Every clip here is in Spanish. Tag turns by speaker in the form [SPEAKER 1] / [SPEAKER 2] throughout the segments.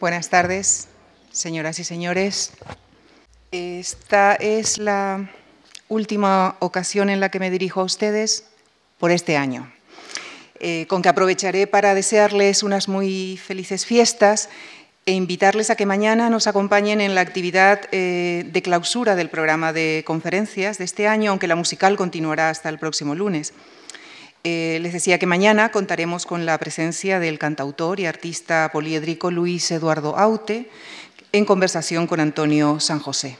[SPEAKER 1] Buenas tardes, señoras y señores. Esta es la última ocasión en la que me dirijo a ustedes por este año, eh, con que aprovecharé para desearles unas muy felices fiestas e invitarles a que mañana nos acompañen en la actividad eh, de clausura del programa de conferencias de este año, aunque la musical continuará hasta el próximo lunes. Eh, les decía que mañana contaremos con la presencia del cantautor y artista poliédrico Luis Eduardo Aute en conversación con Antonio San José.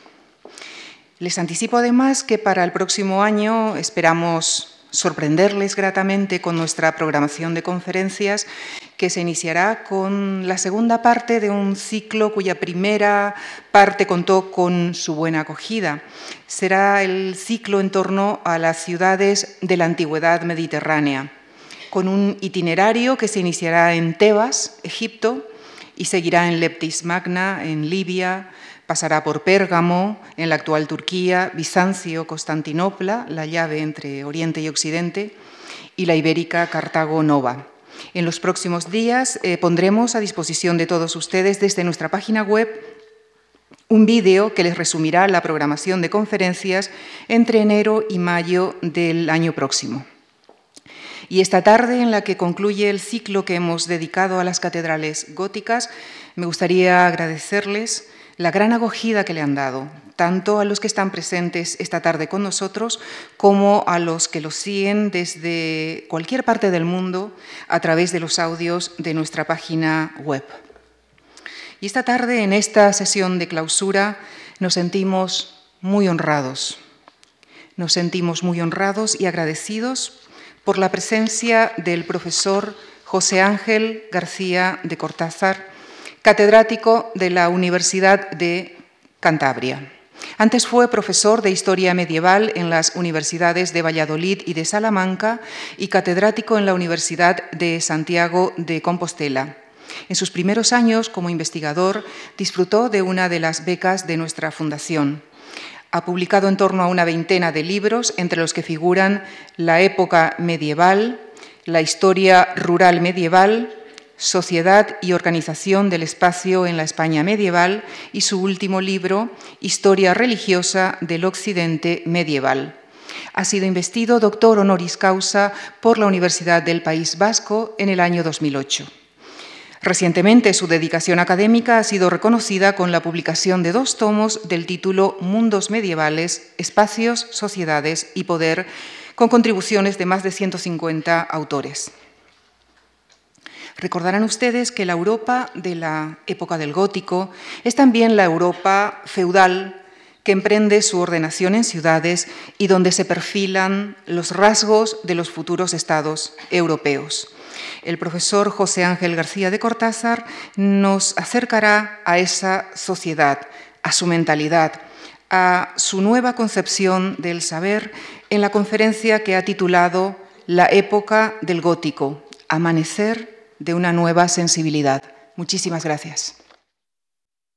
[SPEAKER 1] Les anticipo además que para el próximo año esperamos sorprenderles gratamente con nuestra programación de conferencias que se iniciará con la segunda parte de un ciclo cuya primera parte contó con su buena acogida. Será el ciclo en torno a las ciudades de la antigüedad mediterránea, con un itinerario que se iniciará en Tebas, Egipto, y seguirá en Leptis Magna, en Libia, pasará por Pérgamo, en la actual Turquía, Bizancio, Constantinopla, la llave entre Oriente y Occidente, y la ibérica Cartago Nova. En los próximos días eh, pondremos a disposición de todos ustedes desde nuestra página web un vídeo que les resumirá la programación de conferencias entre enero y mayo del año próximo. Y esta tarde, en la que concluye el ciclo que hemos dedicado a las catedrales góticas, me gustaría agradecerles la gran acogida que le han dado, tanto a los que están presentes esta tarde con nosotros como a los que los siguen desde cualquier parte del mundo a través de los audios de nuestra página web. Y esta tarde, en esta sesión de clausura, nos sentimos muy honrados. Nos sentimos muy honrados y agradecidos por la presencia del profesor José Ángel García de Cortázar, catedrático de la Universidad de Cantabria. Antes fue profesor de Historia Medieval en las universidades de Valladolid y de Salamanca y catedrático en la Universidad de Santiago de Compostela. En sus primeros años como investigador disfrutó de una de las becas de nuestra fundación. Ha publicado en torno a una veintena de libros, entre los que figuran La época medieval, La historia rural medieval, Sociedad y Organización del Espacio en la España Medieval y su último libro, Historia Religiosa del Occidente Medieval. Ha sido investido doctor honoris causa por la Universidad del País Vasco en el año 2008. Recientemente su dedicación académica ha sido reconocida con la publicación de dos tomos del título Mundos medievales, espacios, sociedades y poder, con contribuciones de más de 150 autores. Recordarán ustedes que la Europa de la época del gótico es también la Europa feudal que emprende su ordenación en ciudades y donde se perfilan los rasgos de los futuros estados europeos. El profesor José Ángel García de Cortázar nos acercará a esa sociedad, a su mentalidad, a su nueva concepción del saber en la conferencia que ha titulado La época del gótico, Amanecer de una nueva sensibilidad. Muchísimas gracias.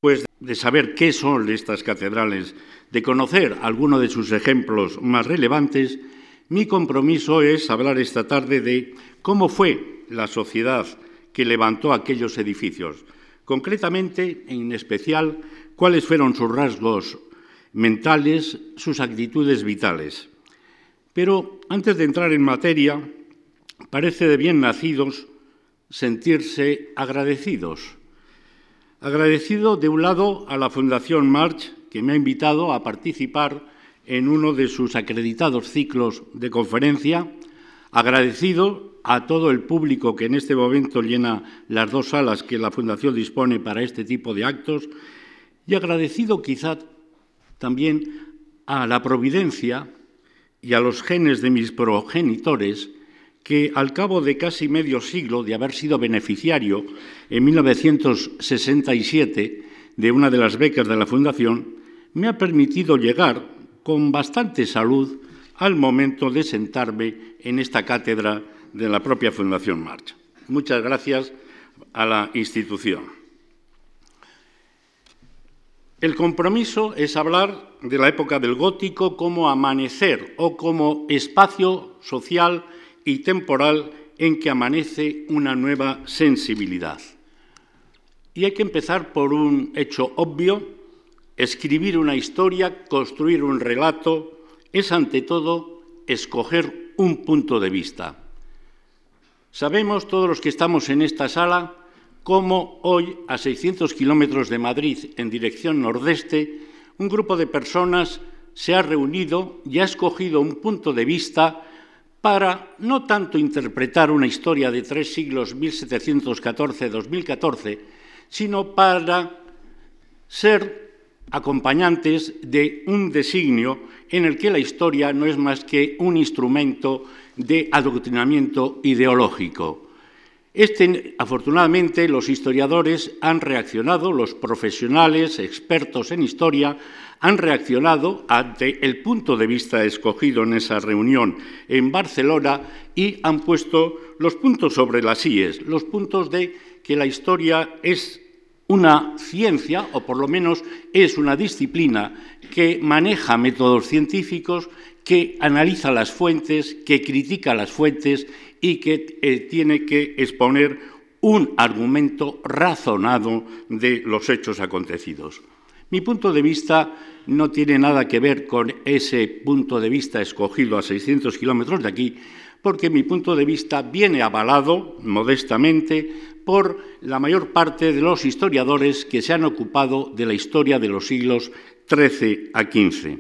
[SPEAKER 2] Pues de saber qué son estas catedrales, de conocer algunos de sus ejemplos más relevantes, mi compromiso es hablar esta tarde de cómo fue la sociedad que levantó aquellos edificios, concretamente, en especial, cuáles fueron sus rasgos mentales, sus actitudes vitales. Pero antes de entrar en materia, parece de bien nacidos sentirse agradecidos. Agradecido de un lado a la Fundación March, que me ha invitado a participar en uno de sus acreditados ciclos de conferencia, agradecido a todo el público que en este momento llena las dos salas que la Fundación dispone para este tipo de actos, y agradecido quizá también a la providencia y a los genes de mis progenitores, que al cabo de casi medio siglo de haber sido beneficiario en 1967 de una de las becas de la Fundación, me ha permitido llegar con bastante salud al momento de sentarme en esta cátedra de la propia Fundación Marcha. Muchas gracias a la institución. El compromiso es hablar de la época del gótico como amanecer o como espacio social y temporal en que amanece una nueva sensibilidad. Y hay que empezar por un hecho obvio. Escribir una historia, construir un relato, es ante todo escoger un punto de vista. Sabemos todos los que estamos en esta sala cómo hoy, a 600 kilómetros de Madrid, en dirección nordeste, un grupo de personas se ha reunido y ha escogido un punto de vista para no tanto interpretar una historia de tres siglos, 1714-2014, sino para ser acompañantes de un designio en el que la historia no es más que un instrumento de adoctrinamiento ideológico. Este, afortunadamente, los historiadores han reaccionado, los profesionales, expertos en historia, han reaccionado ante el punto de vista escogido en esa reunión en Barcelona y han puesto los puntos sobre las IES, los puntos de que la historia es una ciencia, o por lo menos es una disciplina que maneja métodos científicos, que analiza las fuentes, que critica las fuentes y que eh, tiene que exponer un argumento razonado de los hechos acontecidos. Mi punto de vista no tiene nada que ver con ese punto de vista escogido a 600 kilómetros de aquí, porque mi punto de vista viene avalado modestamente por la mayor parte de los historiadores que se han ocupado de la historia de los siglos XIII a XV.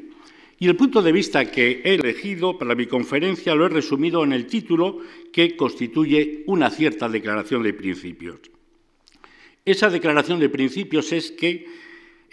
[SPEAKER 2] Y el punto de vista que he elegido para mi conferencia lo he resumido en el título que constituye una cierta declaración de principios. Esa declaración de principios es que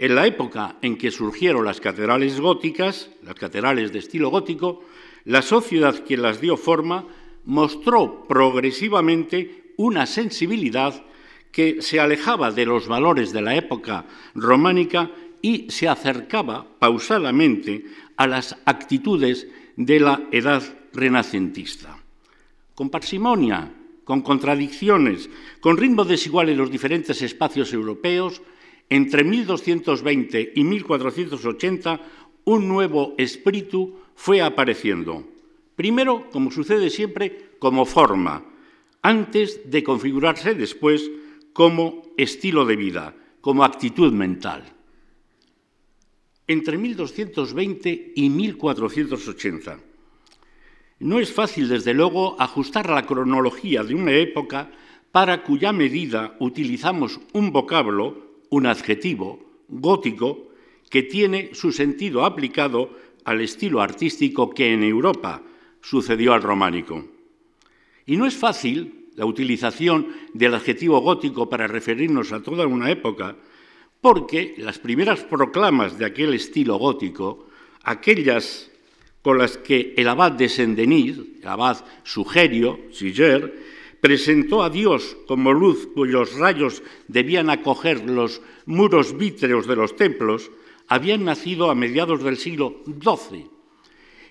[SPEAKER 2] en la época en que surgieron las catedrales góticas, las catedrales de estilo gótico, la sociedad que las dio forma mostró progresivamente una sensibilidad que se alejaba de los valores de la época románica y se acercaba pausadamente a las actitudes de la edad renacentista. Con parsimonia, con contradicciones, con ritmos desiguales en los diferentes espacios europeos, entre 1220 y 1480 un nuevo espíritu fue apareciendo. Primero, como sucede siempre, como forma, antes de configurarse después como estilo de vida, como actitud mental entre 1220 y 1480. No es fácil, desde luego, ajustar la cronología de una época para cuya medida utilizamos un vocablo, un adjetivo, gótico, que tiene su sentido aplicado al estilo artístico que en Europa sucedió al románico. Y no es fácil la utilización del adjetivo gótico para referirnos a toda una época, porque las primeras proclamas de aquel estilo gótico, aquellas con las que el abad de Saint-Denis, el abad Sugerio, Siger, presentó a Dios como luz cuyos rayos debían acoger los muros vítreos de los templos, habían nacido a mediados del siglo XII.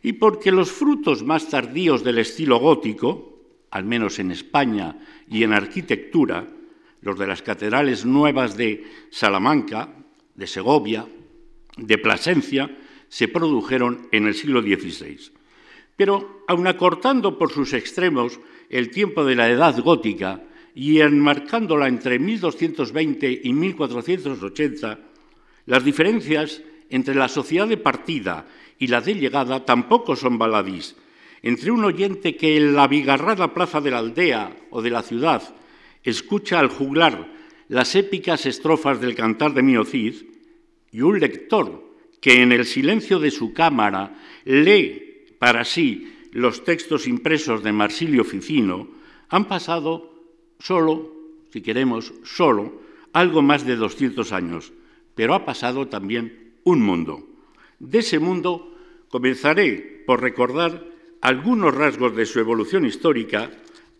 [SPEAKER 2] Y porque los frutos más tardíos del estilo gótico, al menos en España y en arquitectura, los de las catedrales nuevas de Salamanca, de Segovia, de Plasencia, se produjeron en el siglo XVI. Pero, aun acortando por sus extremos el tiempo de la Edad Gótica y enmarcándola entre 1220 y 1480, las diferencias entre la sociedad de partida y la de llegada tampoco son baladís. Entre un oyente que en la bigarrada plaza de la aldea o de la ciudad escucha al juglar las épicas estrofas del cantar de Miocid y un lector que en el silencio de su cámara lee para sí los textos impresos de Marsilio Ficino, han pasado solo, si queremos, solo, algo más de 200 años, pero ha pasado también un mundo. De ese mundo comenzaré por recordar algunos rasgos de su evolución histórica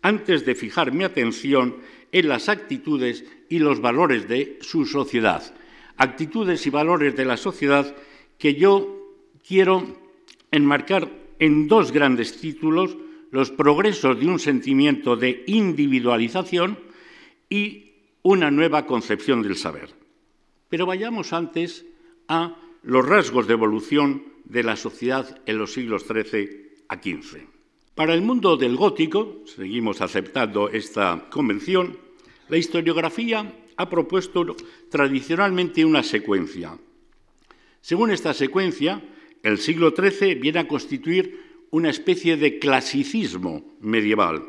[SPEAKER 2] antes de fijar mi atención en las actitudes y los valores de su sociedad. Actitudes y valores de la sociedad que yo quiero enmarcar en dos grandes títulos, los progresos de un sentimiento de individualización y una nueva concepción del saber. Pero vayamos antes a los rasgos de evolución de la sociedad en los siglos XIII a XV. Para el mundo del gótico, seguimos aceptando esta convención, la historiografía ha propuesto tradicionalmente una secuencia. Según esta secuencia, el siglo XIII viene a constituir una especie de clasicismo medieval.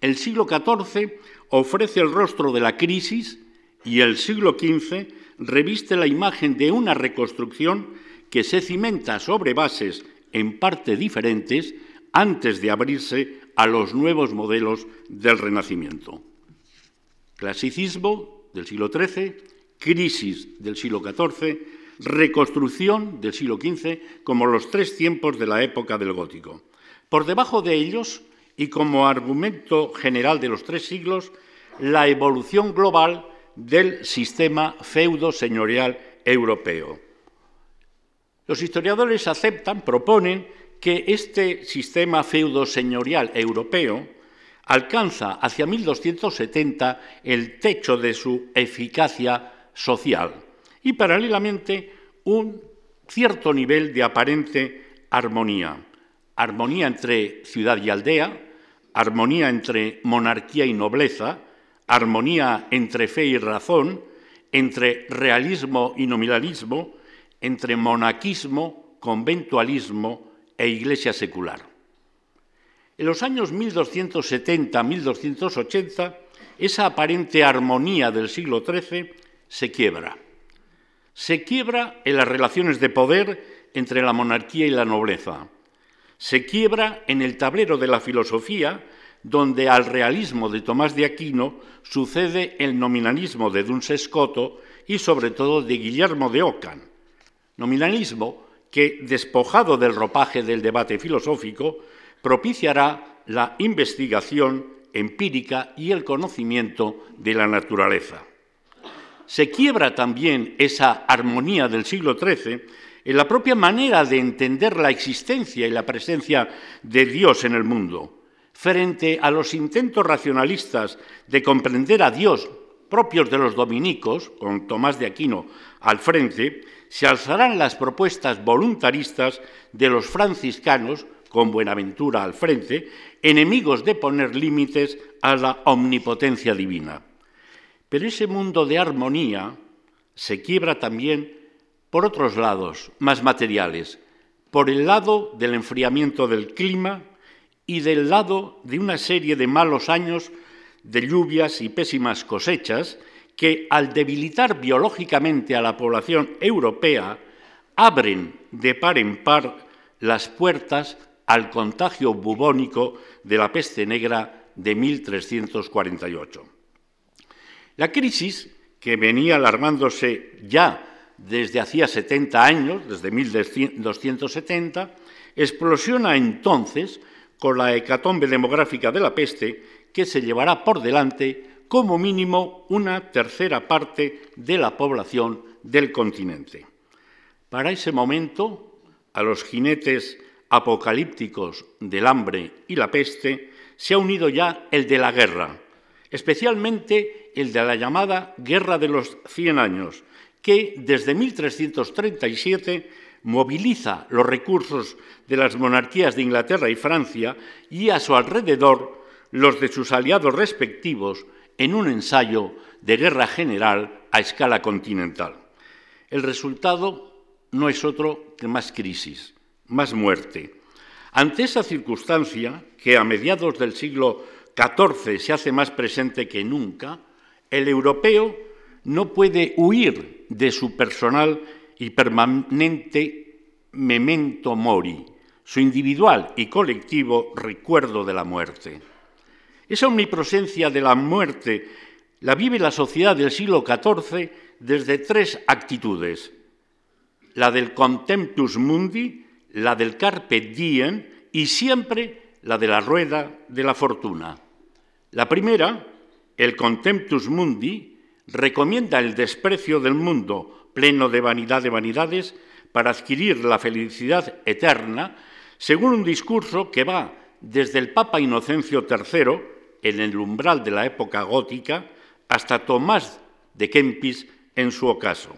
[SPEAKER 2] El siglo XIV ofrece el rostro de la crisis y el siglo XV reviste la imagen de una reconstrucción que se cimenta sobre bases en parte diferentes antes de abrirse a los nuevos modelos del Renacimiento. Clasicismo del siglo XIII, crisis del siglo XIV, reconstrucción del siglo XV como los tres tiempos de la época del gótico. Por debajo de ellos, y como argumento general de los tres siglos, la evolución global del sistema feudo-señorial europeo. Los historiadores aceptan, proponen que este sistema feudo-señorial europeo alcanza hacia 1270 el techo de su eficacia social y paralelamente un cierto nivel de aparente armonía. Armonía entre ciudad y aldea, armonía entre monarquía y nobleza, armonía entre fe y razón, entre realismo y nominalismo, entre monaquismo, conventualismo e iglesia secular. En los años 1270-1280, esa aparente armonía del siglo XIII se quiebra. Se quiebra en las relaciones de poder entre la monarquía y la nobleza. Se quiebra en el tablero de la filosofía, donde al realismo de Tomás de Aquino sucede el nominalismo de Duns Scoto y sobre todo de Guillermo de Ockham. Nominalismo que, despojado del ropaje del debate filosófico, propiciará la investigación empírica y el conocimiento de la naturaleza. Se quiebra también esa armonía del siglo XIII en la propia manera de entender la existencia y la presencia de Dios en el mundo frente a los intentos racionalistas de comprender a Dios propios de los dominicos, con Tomás de Aquino al frente, se alzarán las propuestas voluntaristas de los franciscanos, con Buenaventura al frente, enemigos de poner límites a la omnipotencia divina. Pero ese mundo de armonía se quiebra también por otros lados, más materiales, por el lado del enfriamiento del clima, y del lado de una serie de malos años de lluvias y pésimas cosechas que, al debilitar biológicamente a la población europea, abren de par en par las puertas al contagio bubónico de la peste negra de 1348. La crisis, que venía alarmándose ya desde hacía 70 años, desde 1270, explosiona entonces con la hecatombe demográfica de la peste que se llevará por delante como mínimo una tercera parte de la población del continente. Para ese momento, a los jinetes apocalípticos del hambre y la peste se ha unido ya el de la guerra, especialmente el de la llamada Guerra de los Cien Años, que desde 1337 moviliza los recursos de las monarquías de Inglaterra y Francia y a su alrededor los de sus aliados respectivos en un ensayo de guerra general a escala continental. El resultado no es otro que más crisis, más muerte. Ante esa circunstancia, que a mediados del siglo XIV se hace más presente que nunca, el europeo no puede huir de su personal y permanente memento mori, su individual y colectivo recuerdo de la muerte. Esa omnipresencia de la muerte la vive la sociedad del siglo XIV desde tres actitudes. La del contemptus mundi, la del carpe diem y siempre la de la rueda de la fortuna. La primera, el contemptus mundi, recomienda el desprecio del mundo pleno de vanidad de vanidades, para adquirir la felicidad eterna, según un discurso que va desde el Papa Inocencio III, en el umbral de la época gótica, hasta Tomás de Kempis en su ocaso.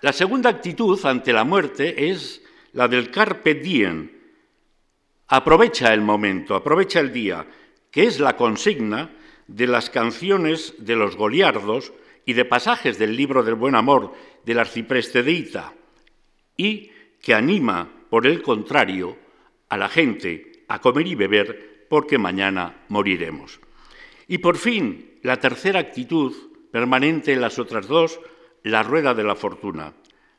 [SPEAKER 2] La segunda actitud ante la muerte es la del carpe diem. Aprovecha el momento, aprovecha el día, que es la consigna de las canciones de los goliardos y de pasajes del libro del buen amor del arcipreste de Ita, y que anima, por el contrario, a la gente a comer y beber porque mañana moriremos. Y por fin, la tercera actitud, permanente en las otras dos, la rueda de la fortuna.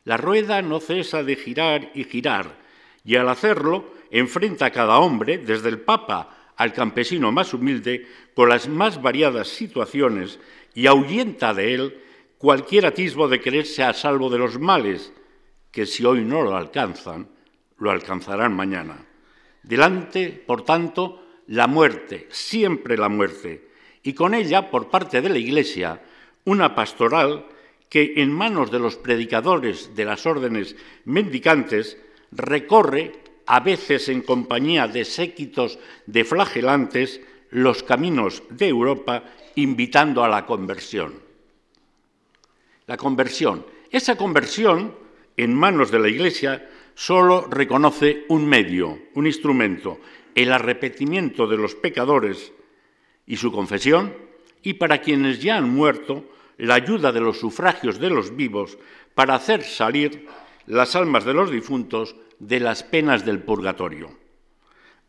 [SPEAKER 2] La rueda no cesa de girar y girar, y al hacerlo enfrenta a cada hombre, desde el Papa al campesino más humilde, con las más variadas situaciones y ahuyenta de él cualquier atisbo de quererse a salvo de los males, que si hoy no lo alcanzan, lo alcanzarán mañana. Delante, por tanto, la muerte, siempre la muerte, y con ella, por parte de la Iglesia, una pastoral que en manos de los predicadores de las órdenes mendicantes recorre, a veces en compañía de séquitos de flagelantes, los caminos de Europa invitando a la conversión. La conversión. Esa conversión, en manos de la Iglesia, solo reconoce un medio, un instrumento, el arrepentimiento de los pecadores y su confesión, y para quienes ya han muerto, la ayuda de los sufragios de los vivos para hacer salir las almas de los difuntos de las penas del purgatorio.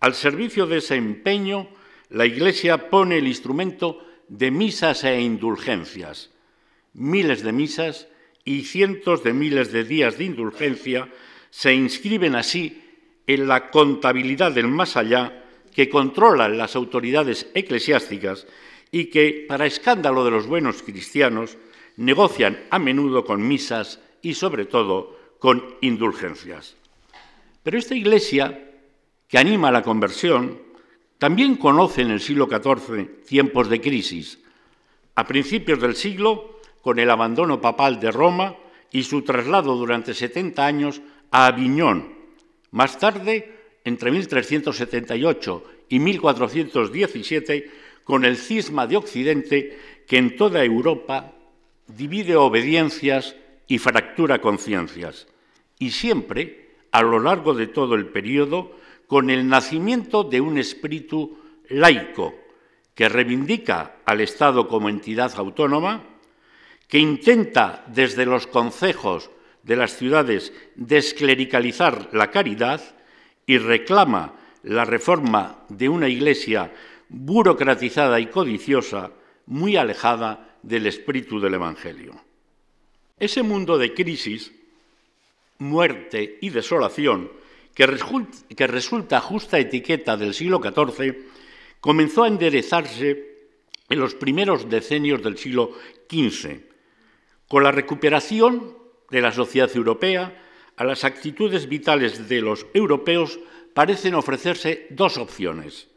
[SPEAKER 2] Al servicio de ese empeño, la Iglesia pone el instrumento de misas e indulgencias, miles de misas y cientos de miles de días de indulgencia se inscriben así en la contabilidad del más allá que controlan las autoridades eclesiásticas y que, para escándalo de los buenos cristianos, negocian a menudo con misas y, sobre todo, con indulgencias. Pero esta Iglesia, que anima a la conversión, también conoce en el siglo XIV tiempos de crisis. A principios del siglo, con el abandono papal de Roma y su traslado durante 70 años a Aviñón. Más tarde, entre 1378 y 1417, con el cisma de Occidente que en toda Europa divide obediencias y fractura conciencias. Y siempre, a lo largo de todo el periodo, con el nacimiento de un espíritu laico que reivindica al Estado como entidad autónoma, que intenta desde los concejos de las ciudades desclericalizar la caridad y reclama la reforma de una iglesia burocratizada y codiciosa, muy alejada del espíritu del Evangelio. Ese mundo de crisis, muerte y desolación, que, resulta justa etiqueta del siglo XIV, comenzó a enderezarse en los primeros decenios del siglo XV, con la recuperación de la sociedad europea, a las actitudes vitales de los europeos parecen ofrecerse dos opciones.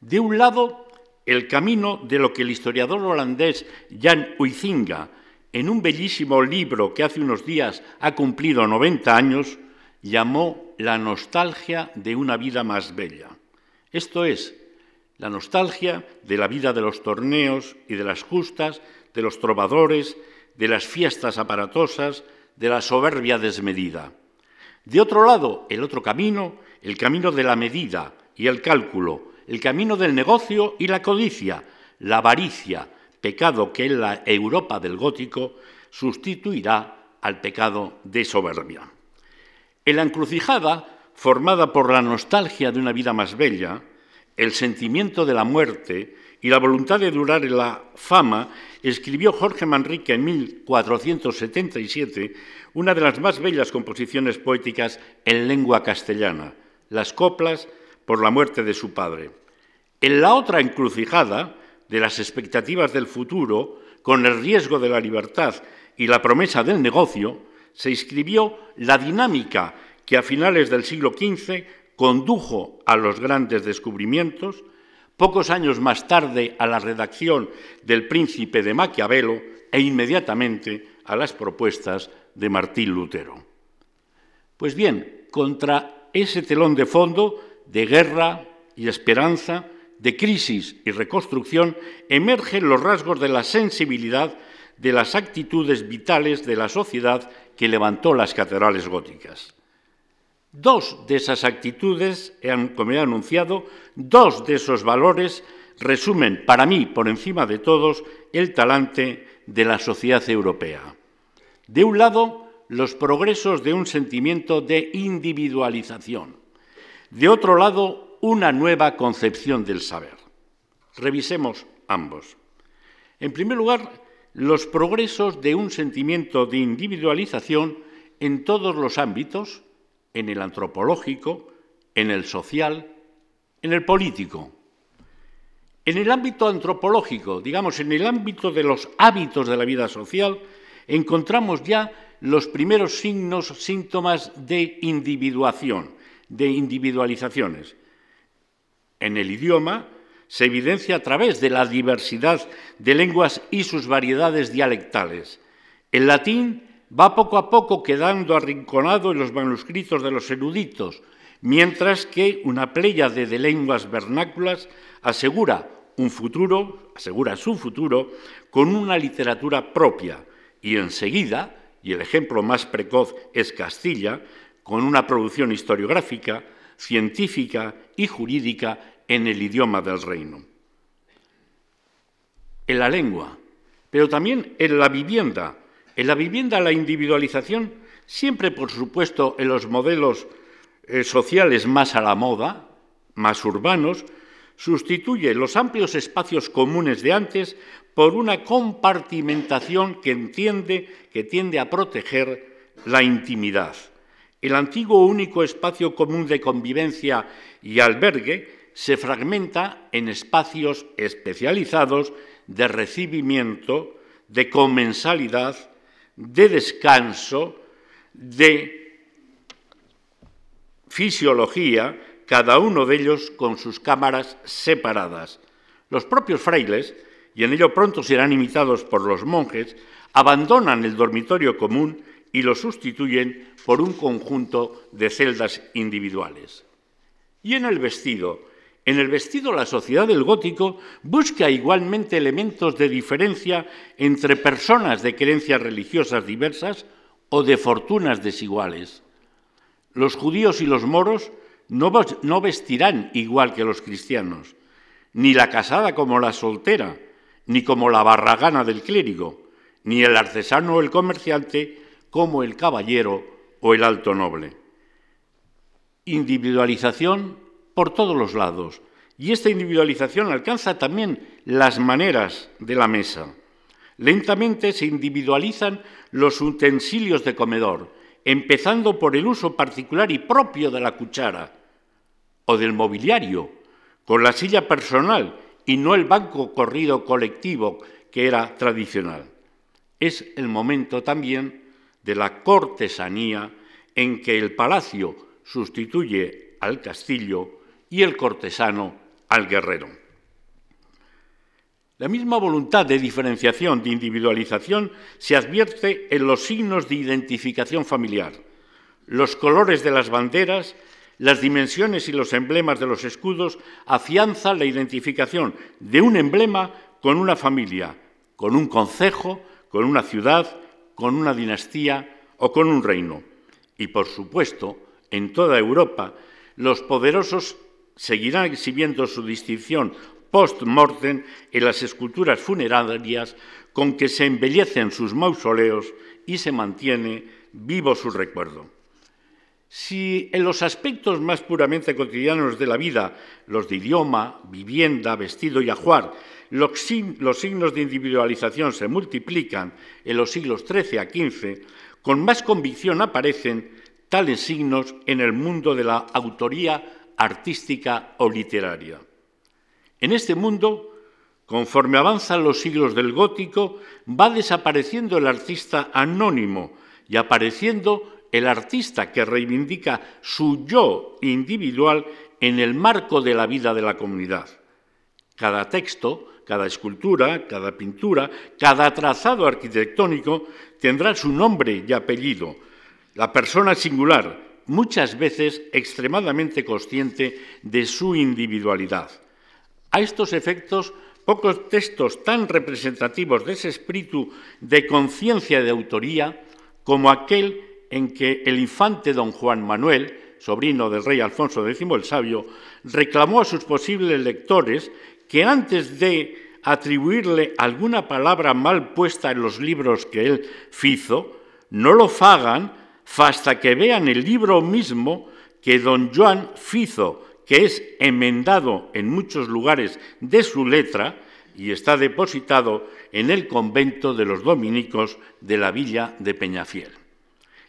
[SPEAKER 2] De un lado, el camino de lo que el historiador holandés Jan Huizinga, en un bellísimo libro que hace unos días ha cumplido 90 años, llamó la nostalgia de una vida más bella. Esto es, la nostalgia de la vida de los torneos y de las justas, de los trovadores, de las fiestas aparatosas, de la soberbia desmedida. De otro lado, el otro camino, el camino de la medida y el cálculo, el camino del negocio y la codicia, la avaricia, pecado que en la Europa del gótico sustituirá al pecado de soberbia. En la encrucijada, formada por la nostalgia de una vida más bella, el sentimiento de la muerte y la voluntad de durar en la fama, escribió Jorge Manrique en 1477 una de las más bellas composiciones poéticas en lengua castellana, las coplas por la muerte de su padre. En la otra encrucijada de las expectativas del futuro, con el riesgo de la libertad y la promesa del negocio, se escribió la dinámica que a finales del siglo XV condujo a los grandes descubrimientos, pocos años más tarde a la redacción del Príncipe de Maquiavelo e inmediatamente a las propuestas de Martín Lutero. Pues bien, contra ese telón de fondo de guerra y esperanza, de crisis y reconstrucción, emergen los rasgos de la sensibilidad de las actitudes vitales de la sociedad que levantó las catedrales góticas. Dos de esas actitudes, como he anunciado, dos de esos valores resumen, para mí, por encima de todos, el talante de la sociedad europea. De un lado, los progresos de un sentimiento de individualización. De otro lado, una nueva concepción del saber. Revisemos ambos. En primer lugar, los progresos de un sentimiento de individualización en todos los ámbitos, en el antropológico, en el social, en el político. En el ámbito antropológico, digamos, en el ámbito de los hábitos de la vida social, encontramos ya los primeros signos, síntomas de individuación, de individualizaciones. En el idioma se evidencia a través de la diversidad de lenguas y sus variedades dialectales. El latín va poco a poco quedando arrinconado en los manuscritos de los eruditos, mientras que una pléyade de lenguas vernáculas asegura un futuro, asegura su futuro, con una literatura propia y enseguida, y el ejemplo más precoz es Castilla, con una producción historiográfica, científica y jurídica en el idioma del reino. En la lengua, pero también en la vivienda. En la vivienda la individualización, siempre por supuesto en los modelos eh, sociales más a la moda, más urbanos, sustituye los amplios espacios comunes de antes por una compartimentación que entiende que tiende a proteger la intimidad. El antiguo único espacio común de convivencia y albergue se fragmenta en espacios especializados de recibimiento, de comensalidad, de descanso, de fisiología, cada uno de ellos con sus cámaras separadas. Los propios frailes, y en ello pronto serán imitados por los monjes, abandonan el dormitorio común y lo sustituyen por un conjunto de celdas individuales. Y en el vestido, en el vestido la sociedad del gótico busca igualmente elementos de diferencia entre personas de creencias religiosas diversas o de fortunas desiguales. Los judíos y los moros no, vestirán igual que los cristianos, ni la casada como la soltera, ni como la barragana del clérigo, ni el artesano o el comerciante como el caballero o el alto noble. Individualización por todos los lados, y esta individualización alcanza también las maneras de la mesa. Lentamente se individualizan los utensilios de comedor, empezando por el uso particular y propio de la cuchara, o del mobiliario, con la silla personal y no el banco corrido colectivo que era tradicional. Es el momento también de la cortesanía en que el palacio sustituye al castillo y el cortesano al guerrero. La misma voluntad de diferenciación, de individualización, se advierte en los signos de identificación familiar, los colores de las banderas las dimensiones y los emblemas de los escudos afianzan la identificación de un emblema con una familia, con un concejo, con una ciudad, con una dinastía o con un reino. Y por supuesto, en toda Europa, los poderosos seguirán exhibiendo su distinción post-mortem en las esculturas funerarias con que se embellecen sus mausoleos y se mantiene vivo su recuerdo. Si en los aspectos más puramente cotidianos de la vida, los de idioma, vivienda, vestido y ajuar, los, signos de individualización se multiplican en los siglos XIII a XV, con más convicción aparecen tales signos en el mundo de la autoría artística o literaria. En este mundo, conforme avanzan los siglos del gótico, va desapareciendo el artista anónimo y apareciendo el artista que reivindica su yo individual en el marco de la vida de la comunidad. Cada texto, cada escultura, cada pintura, cada trazado arquitectónico tendrá su nombre y apellido, la persona singular, muchas veces extremadamente consciente de su individualidad. A estos efectos, pocos textos tan representativos de ese espíritu de conciencia de autoría como aquel en que el infante don Juan Manuel, sobrino del rey Alfonso X el Sabio, reclamó a sus posibles lectores que antes de atribuirle alguna palabra mal puesta en los libros que él fizo, no lo fagan hasta que vean el libro mismo que don Joan fizo, que es enmendado en muchos lugares de su letra y está depositado en el convento de los dominicos de la villa de Peñafiel.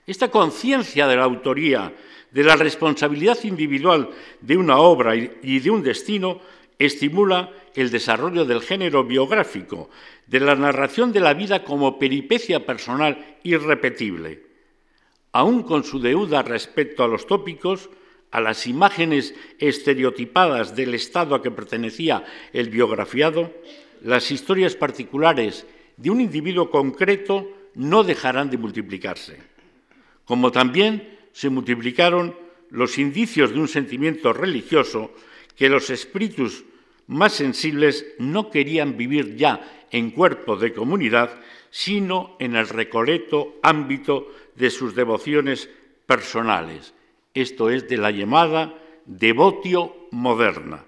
[SPEAKER 2] Esta conciencia de la autoría, de la responsabilidad individual de una obra y de un destino, estimula el desarrollo del género biográfico, de la narración de la vida como peripecia personal irrepetible. Aún con su deuda respecto a los tópicos, a las imágenes estereotipadas del Estado a que pertenecía el biografiado, las historias particulares de un individuo concreto no dejarán de multiplicarse, como también se multiplicaron los indicios de un sentimiento religioso que los espíritus más sensibles no querían vivir ya en cuerpo de comunidad, sino en el recoleto ámbito de sus devociones personales, esto es de la llamada devotio moderna.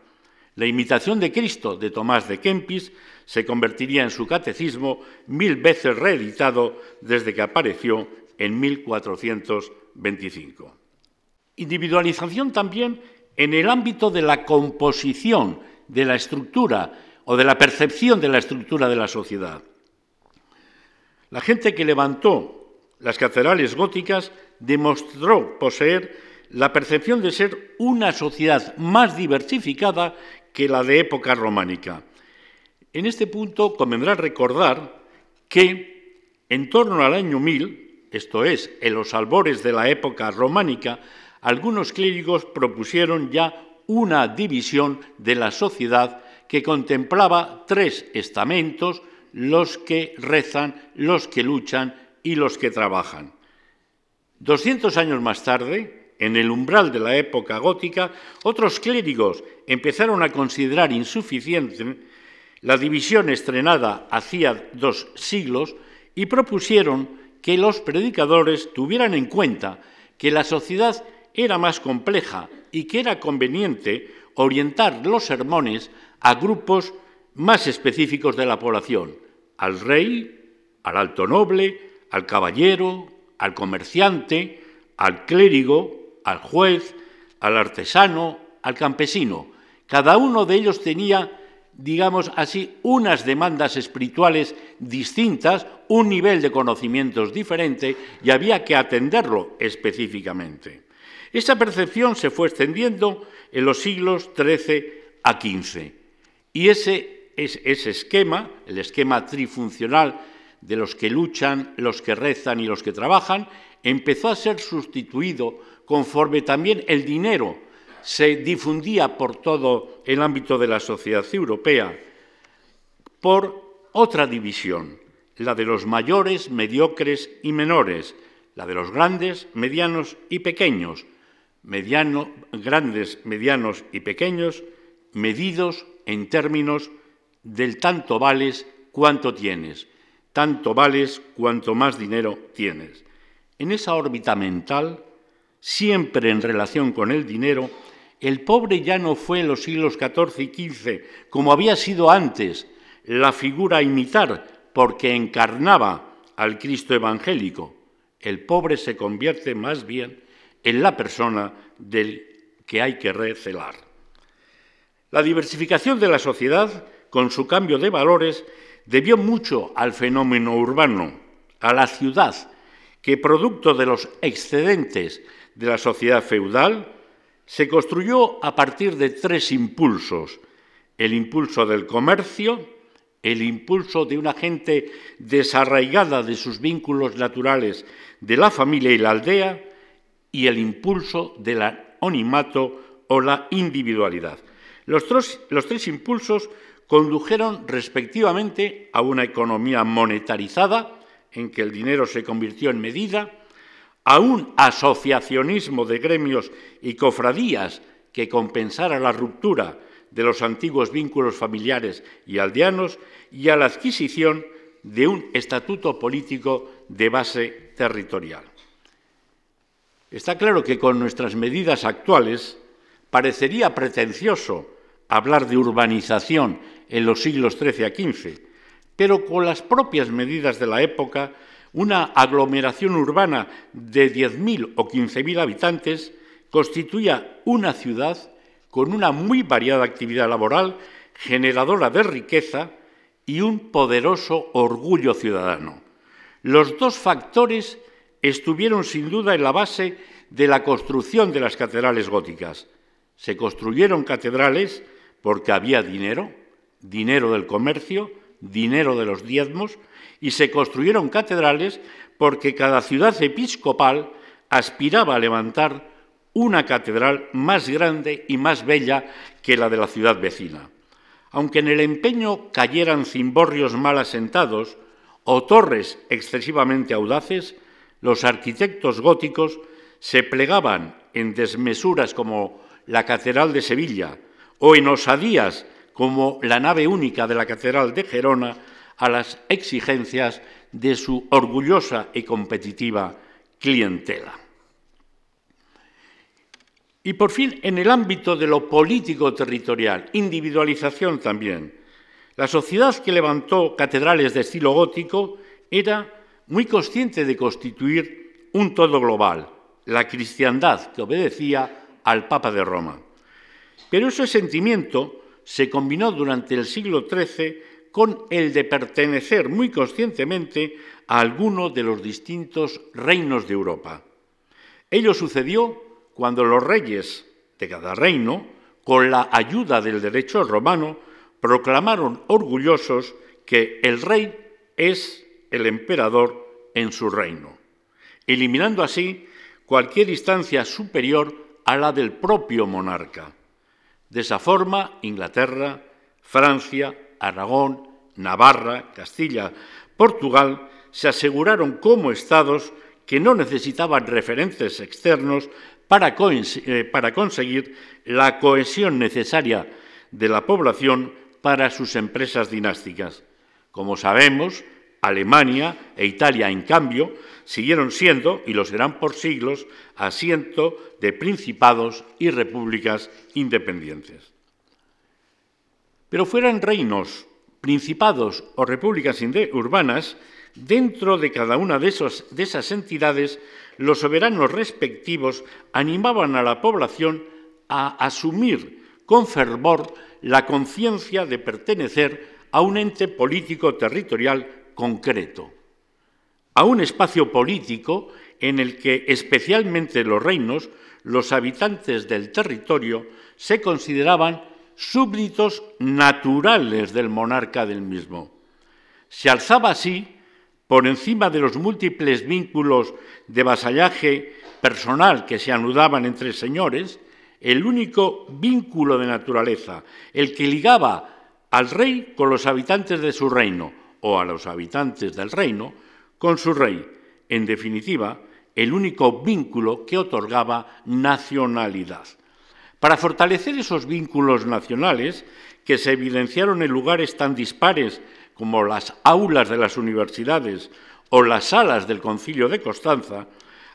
[SPEAKER 2] La imitación de Cristo de Tomás de Kempis se convertiría en su catecismo mil veces reeditado desde que apareció en 1425. Individualización también en el ámbito de la composición, de la estructura o de la percepción de la estructura de la sociedad. La gente que levantó las catedrales góticas demostró poseer la percepción de ser una sociedad más diversificada que la de época románica. En este punto convendrá recordar que en torno al año 1000, esto es, en los albores de la época románica, algunos clérigos propusieron ya una división de la sociedad que contemplaba tres estamentos, los que rezan, los que luchan y los que trabajan. Doscientos años más tarde, en el umbral de la época gótica, otros clérigos empezaron a considerar insuficiente la división estrenada hacía dos siglos y propusieron que los predicadores tuvieran en cuenta que la sociedad era más compleja y que era conveniente orientar los sermones a grupos más específicos de la población, al rey, al alto noble, al caballero, al comerciante, al clérigo, al juez, al artesano, al campesino. Cada uno de ellos tenía, digamos así, unas demandas espirituales distintas, un nivel de conocimientos diferente y había que atenderlo específicamente. Esa percepción se fue extendiendo en los siglos XIII a XV y ese, ese esquema, el esquema trifuncional de los que luchan, los que rezan y los que trabajan, empezó a ser sustituido conforme también el dinero se difundía por todo el ámbito de la sociedad europea, por otra división, la de los mayores, mediocres y menores, la de los grandes, medianos y pequeños, mediano, grandes, medianos y pequeños, medidos en términos del tanto vales cuanto tienes, tanto vales cuanto más dinero tienes. En esa órbita mental, siempre en relación con el dinero, el pobre ya no fue en los siglos XIV y XV, como había sido antes, la figura a imitar, porque encarnaba al Cristo evangélico. El pobre se convierte más bien en la persona del que hay que recelar. La diversificación de la sociedad, con su cambio de valores, debió mucho al fenómeno urbano, a la ciudad, que producto de los excedentes de la sociedad feudal se construyó a partir de tres impulsos. El impulso del comercio, el impulso de una gente desarraigada de sus vínculos naturales de la familia y la aldea, y el impulso del anonimato o la individualidad. Los tres, los tres impulsos condujeron respectivamente a una economía monetarizada, en que el dinero se convirtió en medida, a un asociacionismo de gremios y cofradías que compensara la ruptura de los antiguos vínculos familiares y aldeanos y a la adquisición de un estatuto político de base territorial. Está claro que con nuestras medidas actuales parecería pretencioso hablar de urbanización en los siglos XIII a XV, pero con las propias medidas de la época, una aglomeración urbana de 10.000 o 15.000 habitantes constituía una ciudad con una muy variada actividad laboral, generadora de riqueza y un poderoso orgullo ciudadano. Los dos factores estuvieron sin duda en la base de la construcción de las catedrales góticas. Se construyeron catedrales porque había dinero, dinero del comercio, dinero de los diezmos, y se construyeron catedrales porque cada ciudad episcopal aspiraba a levantar una catedral más grande y más bella que la de la ciudad vecina. Aunque en el empeño cayeran cimborrios mal asentados o torres excesivamente audaces, los arquitectos góticos se plegaban en desmesuras como la Catedral de Sevilla o en osadías como la nave única de la Catedral de Gerona a las exigencias de su orgullosa y competitiva clientela. Y por fin, en el ámbito de lo político territorial, individualización también. La sociedad que levantó catedrales de estilo gótico era muy consciente de constituir un todo global, la cristiandad que obedecía al Papa de Roma. Pero ese sentimiento se combinó durante el siglo XIII con el de pertenecer muy conscientemente a alguno de los distintos reinos de Europa. Ello sucedió cuando los reyes de cada reino, con la ayuda del derecho romano, proclamaron orgullosos que el rey es el emperador en su reino, eliminando así cualquier instancia superior a la del propio monarca. De esa forma, Inglaterra, Francia, Aragón, Navarra, Castilla, Portugal se aseguraron como estados que no necesitaban referentes externos para, eh, para, conseguir la cohesión necesaria de la población para sus empresas dinásticas. Como sabemos, Alemania e Italia, en cambio, siguieron siendo, y lo serán por siglos, asiento de principados y repúblicas independientes. Pero fueran reinos, principados o repúblicas urbanas, dentro de cada una de, de esas entidades, los soberanos respectivos animaban a la población a asumir con fervor la conciencia de pertenecer a un ente político territorial concreto a un espacio político en el que especialmente los reinos, los habitantes del territorio, se consideraban súbditos naturales del monarca del mismo. Se alzaba así, por encima de los múltiples vínculos de vasallaje personal que se anudaban entre señores, el único vínculo de naturaleza, el que ligaba al rey con los habitantes de su reino o a los habitantes del reino, con su rey, en definitiva, el único vínculo que otorgaba nacionalidad. Para fortalecer esos vínculos nacionales, que se evidenciaron en lugares tan dispares como las aulas de las universidades o las salas del concilio de Constanza,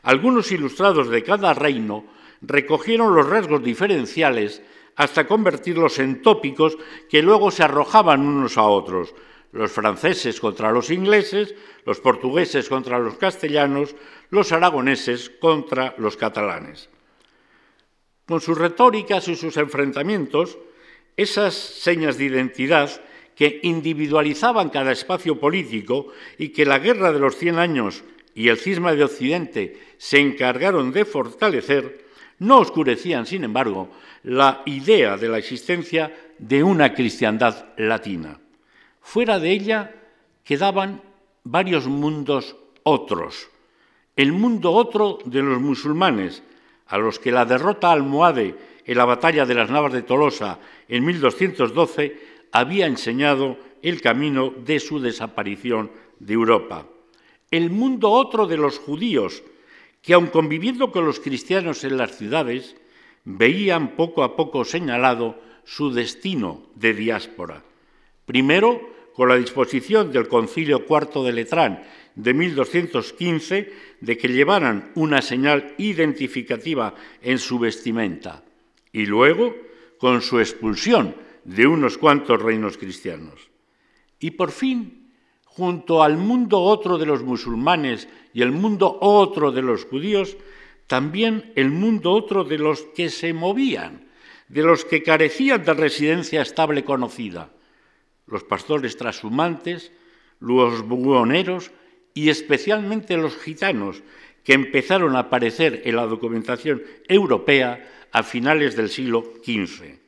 [SPEAKER 2] algunos ilustrados de cada reino recogieron los rasgos diferenciales hasta convertirlos en tópicos que luego se arrojaban unos a otros, los franceses contra los ingleses, los portugueses contra los castellanos, los aragoneses contra los catalanes. Con sus retóricas y sus enfrentamientos, esas señas de identidad que individualizaban cada espacio político y que la Guerra de los Cien Años y el cisma de Occidente se encargaron de fortalecer, no oscurecían, sin embargo, la idea de la existencia de una cristiandad latina. Fuera de ella quedaban varios mundos otros. El mundo otro de los musulmanes, a los que la derrota almohade en la batalla de las Navas de Tolosa en 1212 había enseñado el camino de su desaparición de Europa. El mundo otro de los judíos, que aun conviviendo con los cristianos en las ciudades, veían poco a poco señalado su destino de diáspora. Primero, con la disposición del Concilio IV de Letrán de 1215 de que llevaran una señal identificativa en su vestimenta y luego con su expulsión de unos cuantos reinos cristianos. Y por fin, junto al mundo otro de los musulmanes y el mundo otro de los judíos, también el mundo otro de los que se movían, de los que carecían de residencia estable conocida, los pastores trashumantes, los buhoneros y especialmente los gitanos, que empezaron a aparecer en la documentación europea a finales del siglo XV.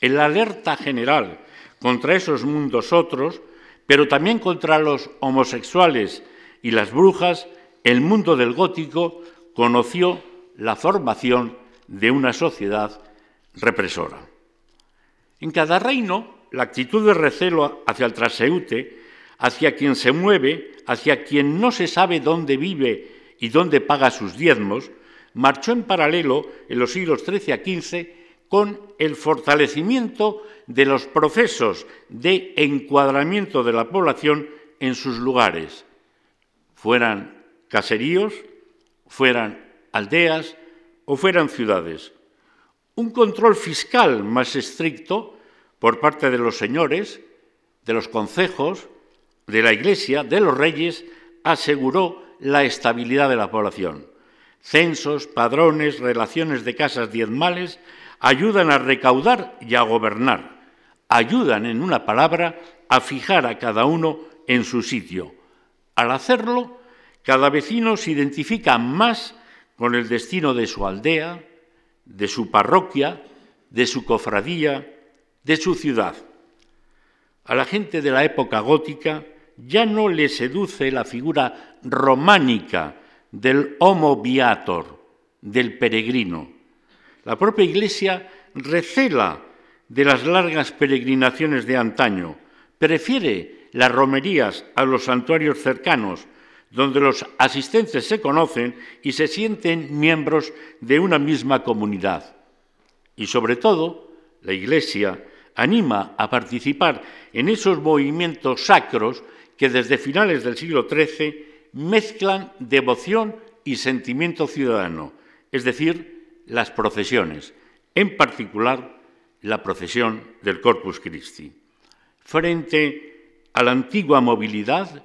[SPEAKER 2] El alerta general contra esos mundos otros, pero también contra los homosexuales y las brujas, el mundo del gótico conoció la formación de una sociedad represora. En cada reino, la actitud de recelo hacia el transeúnte, hacia quien se mueve, hacia quien no se sabe dónde vive y dónde paga sus diezmos, marchó en paralelo en los siglos XIII a XV con el fortalecimiento de los procesos de encuadramiento de la población en sus lugares, fueran caseríos, fueran aldeas o fueran ciudades. Un control fiscal más estricto por parte de los señores, de los concejos, de la Iglesia, de los reyes, aseguró la estabilidad de la población. Censos, padrones, relaciones de casas diezmales ayudan a recaudar y a gobernar. Ayudan, en una palabra, a fijar a cada uno en su sitio. Al hacerlo, cada vecino se identifica más con el destino de su aldea, de su parroquia, de su cofradía, de su ciudad. A la gente de la época gótica ya no le seduce la figura románica del homo viator, del peregrino. La propia Iglesia recela de las largas peregrinaciones de antaño, prefiere las romerías a los santuarios cercanos, donde los asistentes se conocen y se sienten miembros de una misma comunidad. Y sobre todo, la Iglesia anima a participar en esos movimientos sacros que desde finales del siglo XIII mezclan devoción y sentimiento ciudadano, es decir, las procesiones, en particular la procesión del Corpus Christi. Frente a la antigua movilidad,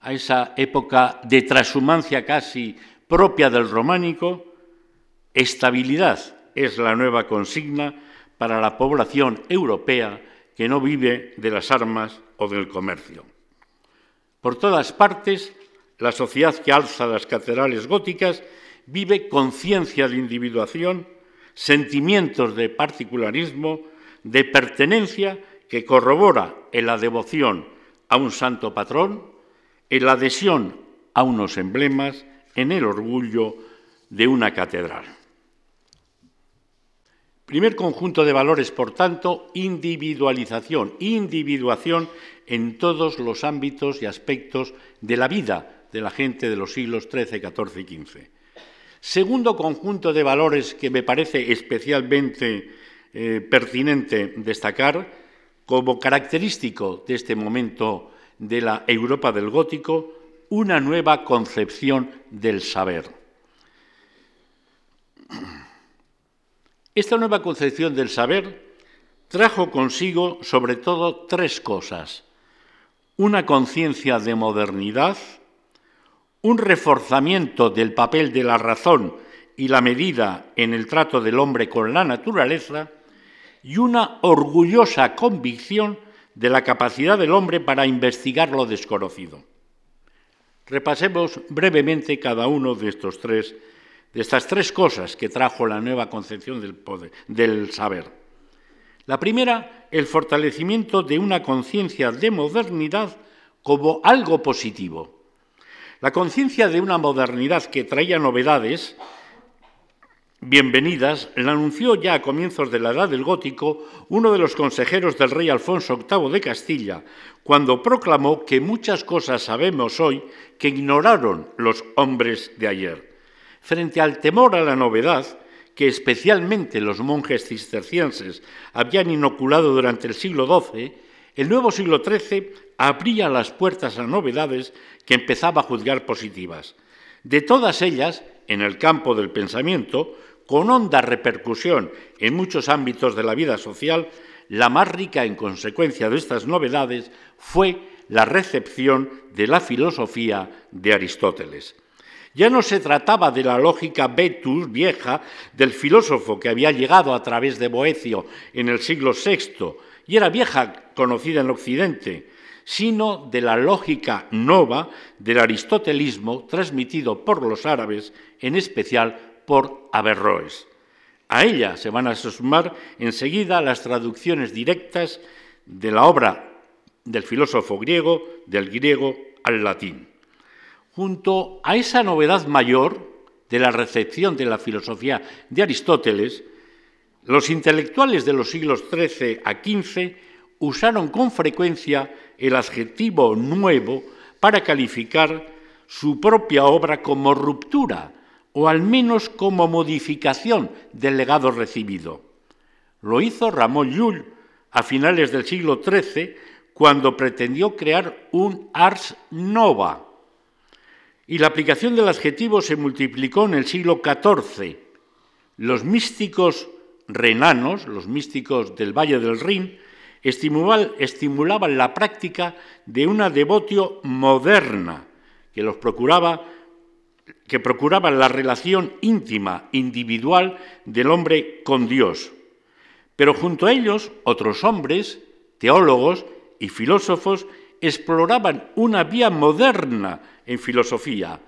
[SPEAKER 2] a esa época de transhumancia casi propia del románico, estabilidad es la nueva consigna para la población europea que no vive de las armas o del comercio. Por todas partes, la sociedad que alza las catedrales góticas vive conciencia de individuación, sentimientos de particularismo, de pertenencia que corrobora en la devoción a un santo patrón, en la adhesión a unos emblemas, en el orgullo de una catedral. Primer conjunto de valores, por tanto, individualización, individuación en todos los ámbitos y aspectos de la vida de la gente de los siglos XIII, XIV y XV. Segundo conjunto de valores que me parece especialmente eh, pertinente destacar como característico de este momento de la Europa del gótico, una nueva concepción del saber. Esta nueva concepción del saber trajo consigo sobre todo tres cosas. Una conciencia de modernidad, un reforzamiento del papel de la razón y la medida en el trato del hombre con la naturaleza y una orgullosa convicción de la capacidad del hombre para investigar lo desconocido. Repasemos brevemente cada uno de estos tres de estas tres cosas que trajo la nueva concepción del, poder, del saber. La primera, el fortalecimiento de una conciencia de modernidad como algo positivo. La conciencia de una modernidad que traía novedades bienvenidas la anunció ya a comienzos de la Edad del Gótico uno de los consejeros del rey Alfonso VIII de Castilla, cuando proclamó que muchas cosas sabemos hoy que ignoraron los hombres de ayer. Frente al temor a la novedad, que especialmente los monjes cistercienses habían inoculado durante el siglo XII, el nuevo siglo XIII abría las puertas a novedades que empezaba a juzgar positivas. De todas ellas, en el campo del pensamiento, con honda repercusión en muchos ámbitos de la vida social, la más rica en consecuencia de estas novedades fue la recepción de la filosofía de Aristóteles. Ya no se trataba de la lógica vetus vieja del filósofo que había llegado a través de Boecio en el siglo VI y era vieja conocida en Occidente, sino de la lógica nova del aristotelismo transmitido por los árabes, en especial por Averroes. A ella se van a sumar enseguida las traducciones directas de la obra del filósofo griego, del griego al latín. Junto a esa novedad mayor de la recepción de la filosofía de Aristóteles, los intelectuales de los siglos XIII a XV usaron con frecuencia el adjetivo nuevo para calificar su propia obra como ruptura o al menos como modificación del legado recibido. Lo hizo Ramón Llull a finales del siglo XIII cuando pretendió crear un ars nova. Y la aplicación del adjetivo se multiplicó en el siglo XIV. Los místicos renanos, los místicos del Valle del Rin, estimulaban la práctica de una devotio moderna que los procuraba que procuraban la relación íntima, individual del hombre con Dios. Pero junto a ellos, otros hombres, teólogos y filósofos exploraban una vía moderna en filosofía,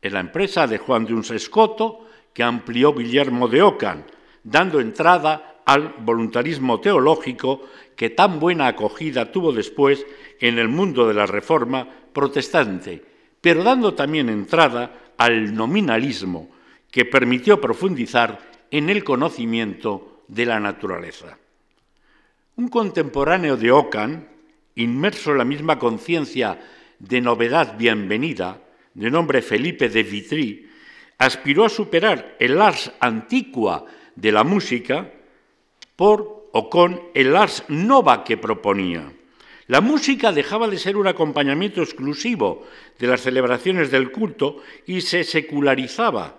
[SPEAKER 2] en la empresa de Juan de Unsescoto, que amplió Guillermo de Ockham, dando entrada al voluntarismo teológico que tan buena acogida tuvo después en el mundo de la Reforma protestante, pero dando también entrada al nominalismo que permitió profundizar en el conocimiento de la naturaleza. Un contemporáneo de Ockham, inmerso en la misma conciencia de novedad bienvenida, de nombre Felipe de Vitry, aspiró a superar el ars antigua de la música por o con el ars nova que proponía. La música dejaba de ser un acompañamiento exclusivo de las celebraciones del culto y se secularizaba,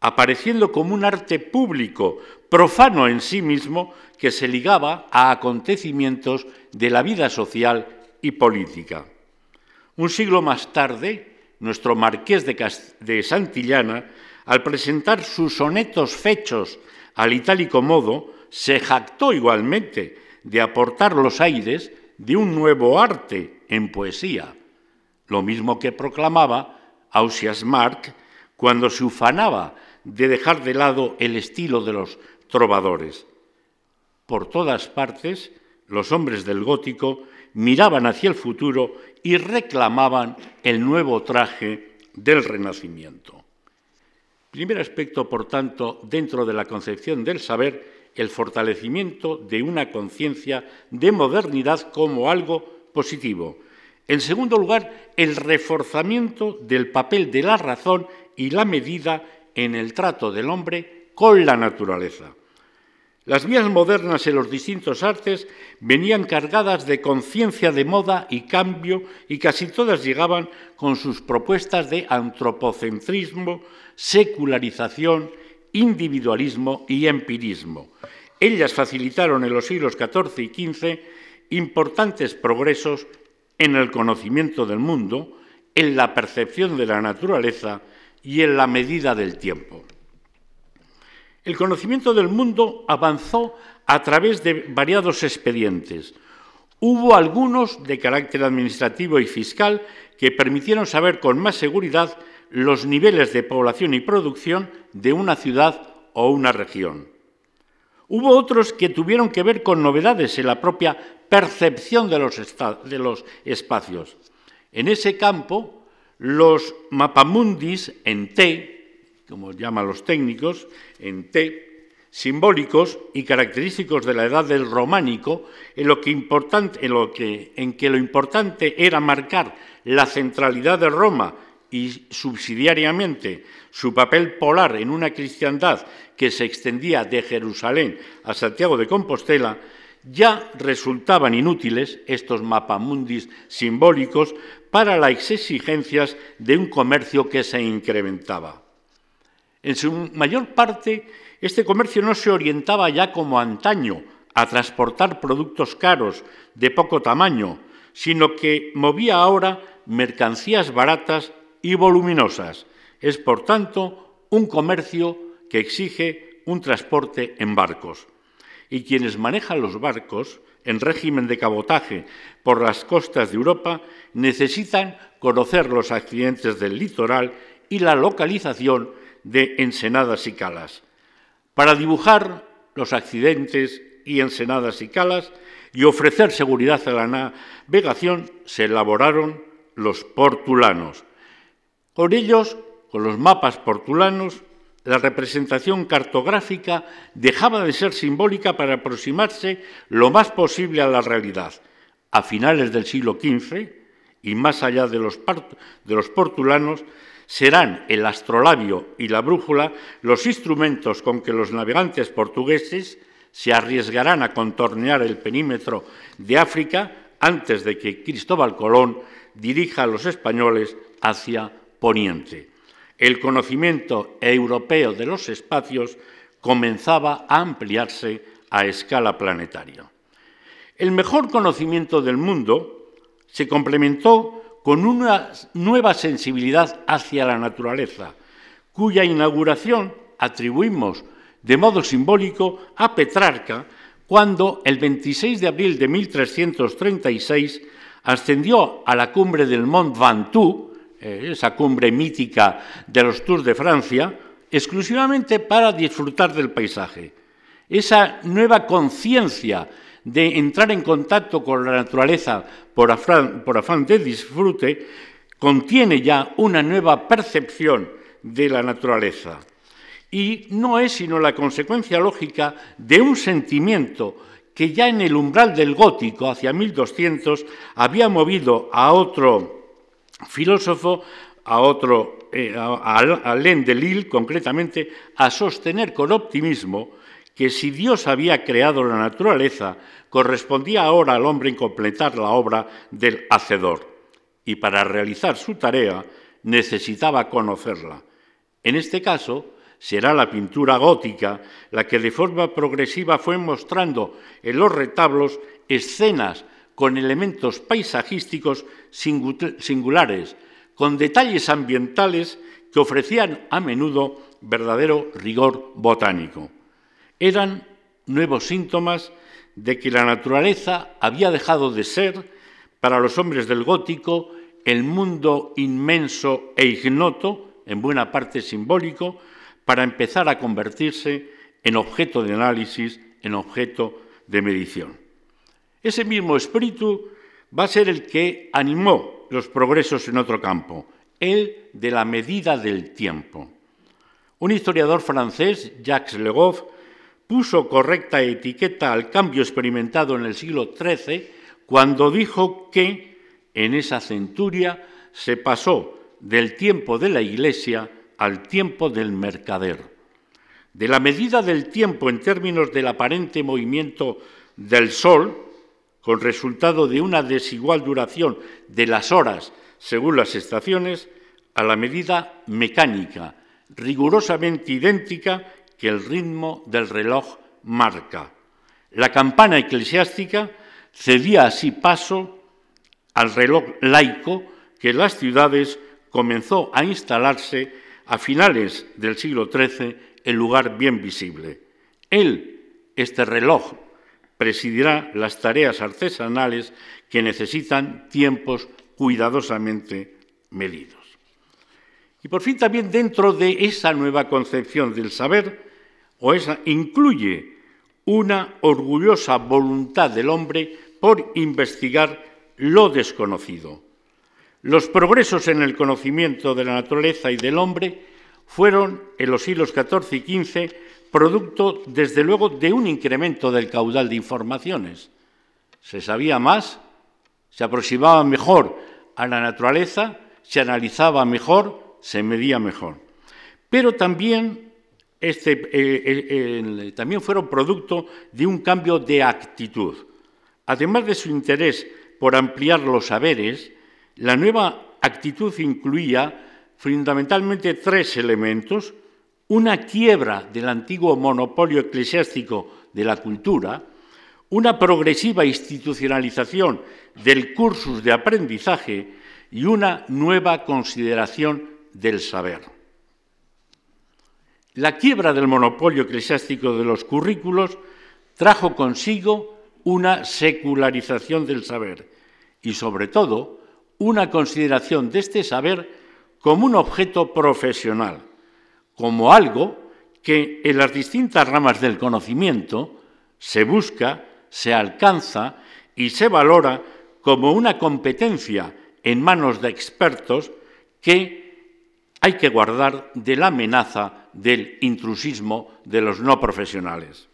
[SPEAKER 2] apareciendo como un arte público, profano en sí mismo, que se ligaba a acontecimientos de la vida social y política. Un siglo más tarde, nuestro marqués de, Santillana, al presentar sus sonetos fechos al itálico modo, se jactó igualmente de aportar los aires de un nuevo arte en poesía, lo mismo que proclamaba Ausias Marc cuando se ufanaba de dejar de lado el estilo de los trovadores. Por todas partes, los hombres del gótico miraban hacia el futuro y reclamaban el nuevo traje del Renacimiento. Primer aspecto, por tanto, dentro de la concepción del saber, el fortalecimiento de una conciencia de modernidad como algo positivo. En segundo lugar, el reforzamiento del papel de la razón y la medida en el trato del hombre con la naturaleza. Las vías modernas en los distintos artes venían cargadas de conciencia de moda y cambio y casi todas llegaban con sus propuestas de antropocentrismo, secularización, individualismo y empirismo. Ellas facilitaron en los siglos XIV y XV importantes progresos en el conocimiento del mundo, en la percepción de la naturaleza y en la medida del tiempo. El conocimiento del mundo avanzó a través de variados expedientes. Hubo algunos de carácter administrativo y fiscal que permitieron saber con más seguridad los niveles de población y producción de una ciudad o una región. Hubo otros que tuvieron que ver con novedades en la propia percepción de los, espacios. En ese campo, los mapamundis en T, como llaman los técnicos, en T, simbólicos y característicos de la edad del románico, en, lo que importante, en, lo que, en que lo importante era marcar la centralidad de Roma y subsidiariamente su papel polar en una cristiandad que se extendía de Jerusalén a Santiago de Compostela, ya resultaban inútiles estos mapamundis simbólicos para las exigencias de un comercio que se incrementaba. En su mayor parte, este comercio no se orientaba ya como antaño a transportar productos caros de poco tamaño, sino que movía ahora mercancías baratas y voluminosas. Es, por tanto, un comercio que exige un transporte en barcos. Y quienes manejan los barcos en régimen de cabotaje por las costas de Europa necesitan conocer los accidentes del litoral y la localización de ensenadas y calas. Para dibujar los accidentes y ensenadas y calas y ofrecer seguridad a la navegación se elaboraron los portulanos. Con ellos, con los mapas portulanos, la representación cartográfica dejaba de ser simbólica para aproximarse lo más posible a la realidad. A finales del siglo XV, y más allá de los, de los portulanos, serán el astrolabio y la brújula los instrumentos con que los navegantes portugueses se arriesgarán a contornear el perímetro de África antes de que Cristóbal Colón dirija a los españoles hacia Poniente. El conocimiento europeo de los espacios comenzaba a ampliarse a escala planetaria. El mejor conocimiento del mundo se complementó con una nueva sensibilidad hacia la naturaleza, cuya inauguración atribuimos de modo simbólico a Petrarca cuando el 26 de abril de 1336 ascendió a la cumbre del Mont Ventoux, eh, esa cumbre mítica de los Tours de Francia, exclusivamente para disfrutar del paisaje. Esa nueva conciencia de entrar en contacto con la naturaleza por afán, de disfrute, contiene ya una nueva percepción de la naturaleza. Y no es sino la consecuencia lógica de un sentimiento que ya en el umbral del gótico, hacia 1200, había movido a otro filósofo, a otro, eh, a, Alain de Lille concretamente, a sostener con optimismo que si Dios había creado la naturaleza, correspondía ahora al hombre en completar la obra del Hacedor, y para realizar su tarea necesitaba conocerla. En este caso, será la pintura gótica la que de forma progresiva fue mostrando en los retablos escenas con elementos paisajísticos singulares, con detalles ambientales que ofrecían a menudo verdadero rigor botánico eran nuevos síntomas de que la naturaleza había dejado de ser, para los hombres del gótico, el mundo inmenso e ignoto, en buena parte simbólico, para empezar a convertirse en objeto de análisis, en objeto de medición. Ese mismo espíritu va a ser el que animó los progresos en otro campo, el de la medida del tiempo. Un historiador francés, Jacques Legoff, puso correcta etiqueta al cambio experimentado en el siglo XIII cuando dijo que en esa centuria se pasó del tiempo de la Iglesia al tiempo del mercader. De la medida del tiempo en términos del aparente movimiento del Sol, con resultado de una desigual duración de las horas según las estaciones, a la medida mecánica, rigurosamente idéntica que el ritmo del reloj marca. La campana eclesiástica cedía así paso al reloj laico que en las ciudades comenzó a instalarse a finales del siglo XIII en lugar bien visible. Él, este reloj, presidirá las tareas artesanales que necesitan tiempos cuidadosamente medidos. Y por fin también dentro de esa nueva concepción del saber, o esa incluye una orgullosa voluntad del hombre por investigar lo desconocido. Los progresos en el conocimiento de la naturaleza y del hombre fueron en los siglos XIV y XV producto, desde luego, de un incremento del caudal de informaciones. Se sabía más, se aproximaba mejor a la naturaleza, se analizaba mejor, se medía mejor. Pero también este, eh, eh, también fueron producto de un cambio de actitud. Además de su interés por ampliar los saberes, la nueva actitud incluía fundamentalmente tres elementos. una quiebra del antiguo monopolio eclesiástico de la cultura, una progresiva institucionalización del cursus de aprendizaje y una nueva consideración del saber. La quiebra del monopolio eclesiástico de los currículos trajo consigo una secularización del saber y, sobre todo, una consideración de este saber como un objeto profesional, como algo que en las distintas ramas del conocimiento se busca, se alcanza y se valora como una competencia en manos de expertos que hay que guardar de la amenaza del intrusismo de los no profesionales.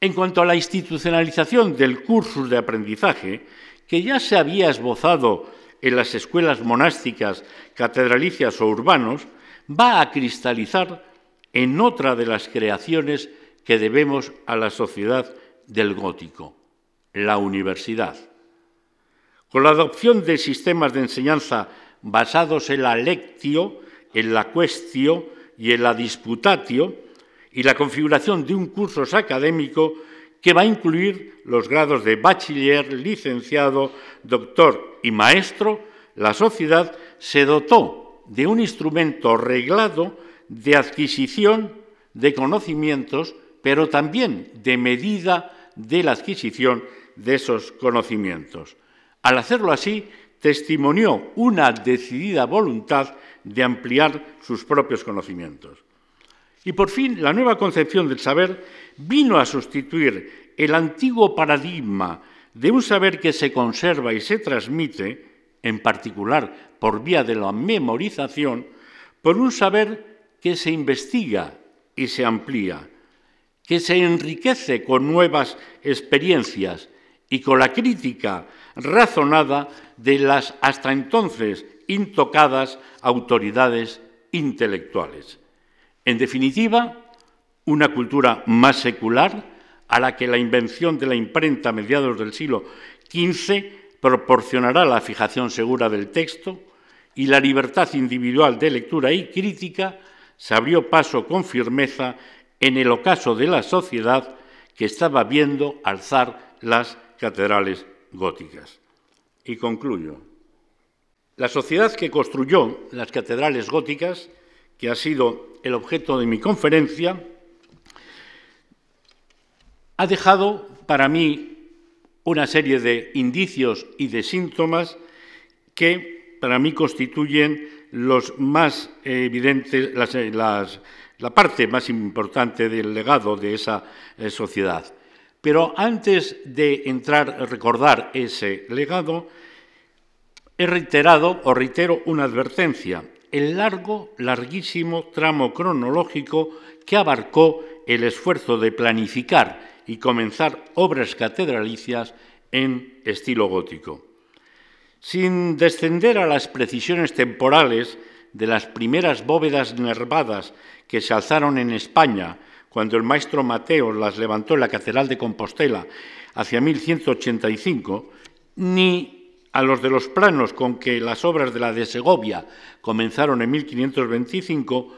[SPEAKER 2] En cuanto a la institucionalización del curso de aprendizaje, que ya se había esbozado en las escuelas monásticas, catedralicias o urbanos, va a cristalizar en otra de las creaciones que debemos a la sociedad del gótico, la universidad. Con la adopción de sistemas de enseñanza basados en la lectio, la questio y en la disputatio, y la configuración de un curso académico que va a incluir los grados de bachiller, licenciado, doctor y maestro, la sociedad se dotó de un instrumento reglado de adquisición de conocimientos, pero también de medida de la adquisición de esos conocimientos. Al hacerlo así, testimonió una decidida voluntad de ampliar sus propios conocimientos. Y por fin, la nueva concepción del saber vino a sustituir el antiguo paradigma de un saber que se conserva y se transmite, en particular por vía de la memorización, por un saber que se investiga y se amplía, que se enriquece con nuevas experiencias y con la crítica razonada de las hasta entonces intocadas autoridades intelectuales. En definitiva, una cultura más secular, a la que la invención de la imprenta a mediados del siglo XV proporcionará la fijación segura del texto y la libertad individual de lectura y crítica, se abrió paso con firmeza en el ocaso de la sociedad que estaba viendo alzar las catedrales góticas. Y concluyo. La sociedad que construyó las catedrales góticas, que ha sido el objeto de mi conferencia, ha dejado para mí una serie de indicios y de síntomas que para mí constituyen los más evidentes, la parte más importante del legado de esa eh, sociedad. Pero antes de entrar a recordar ese legado, he reiterado o reitero una advertencia, el largo, larguísimo tramo cronológico que abarcó el esfuerzo de planificar y comenzar obras catedralicias en estilo gótico. Sin descender a las precisiones temporales de las primeras bóvedas nervadas que se alzaron en España cuando el maestro Mateo las levantó en la Catedral de Compostela hacia 1185, ni a los de los planos con que las obras de la de Segovia comenzaron en 1525,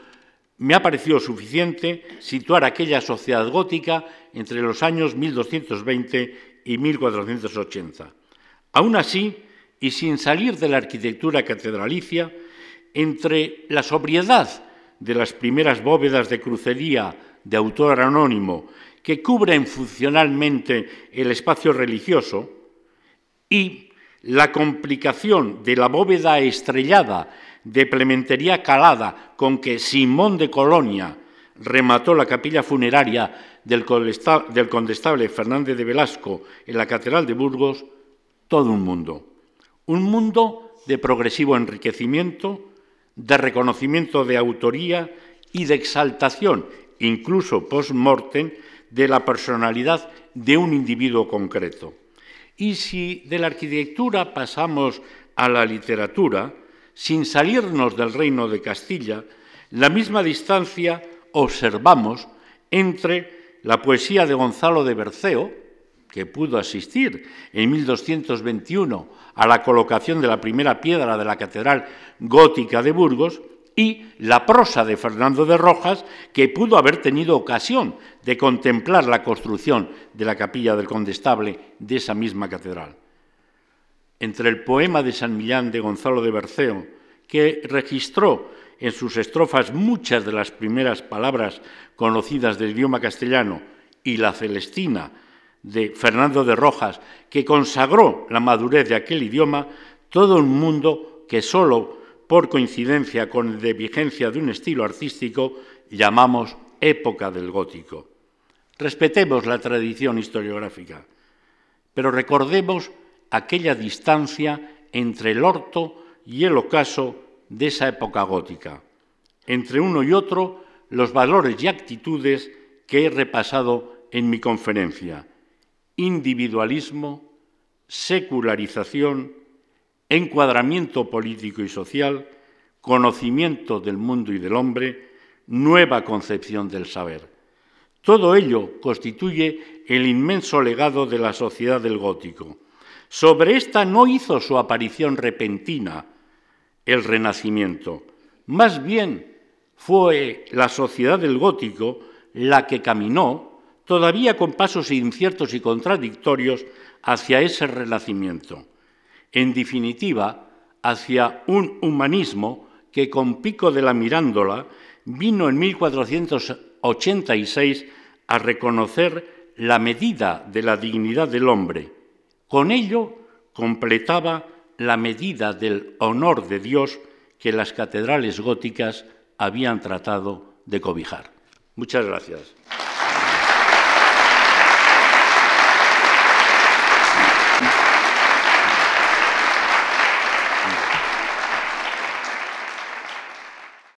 [SPEAKER 2] me ha parecido suficiente situar aquella sociedad gótica entre los años 1220 y 1480. Aún así, y sin salir de la arquitectura catedralicia, entre la sobriedad de las primeras bóvedas de crucería de autor anónimo que cubren funcionalmente el espacio religioso y la complicación de la bóveda estrellada de plementería calada con que Simón de Colonia remató la capilla funeraria del condestable Fernández de Velasco en la Catedral de Burgos, todo un mundo. Un mundo de progresivo enriquecimiento, de reconocimiento de autoría y de exaltación, incluso post-mortem, de la personalidad de un individuo concreto. Y si de la arquitectura pasamos a la literatura, sin salirnos del reino de Castilla, la misma distancia observamos entre la poesía de Gonzalo de Berceo, que pudo asistir en 1221 a la colocación de la primera piedra de la Catedral Gótica de Burgos, y la prosa de Fernando de Rojas, que pudo haber tenido ocasión de contemplar la construcción de la capilla del Condestable de esa misma catedral. Entre el poema de San Millán de Gonzalo de Berceo, que registró en sus estrofas muchas de las primeras palabras conocidas del idioma castellano, y la Celestina de Fernando de Rojas, que consagró la madurez de aquel idioma, todo un mundo que solo por coincidencia con de vigencia de un estilo artístico llamamos época del gótico. Respetemos la tradición historiográfica, pero recordemos aquella distancia entre el orto y el ocaso de esa época gótica. Entre uno y otro, los valores y actitudes que he repasado en mi conferencia. Individualismo, secularización, encuadramiento político y social, conocimiento del mundo y del hombre, nueva concepción del saber. Todo ello constituye el inmenso legado de la sociedad del gótico. Sobre esta no hizo su aparición repentina el Renacimiento, más bien fue la sociedad del gótico la que caminó, todavía con pasos inciertos y contradictorios, hacia ese renacimiento en definitiva, hacia un humanismo que con Pico de la Mirándola vino en 1486 a reconocer la medida de la dignidad del hombre. Con ello completaba la medida del honor de Dios que las catedrales góticas habían tratado de cobijar. Muchas gracias.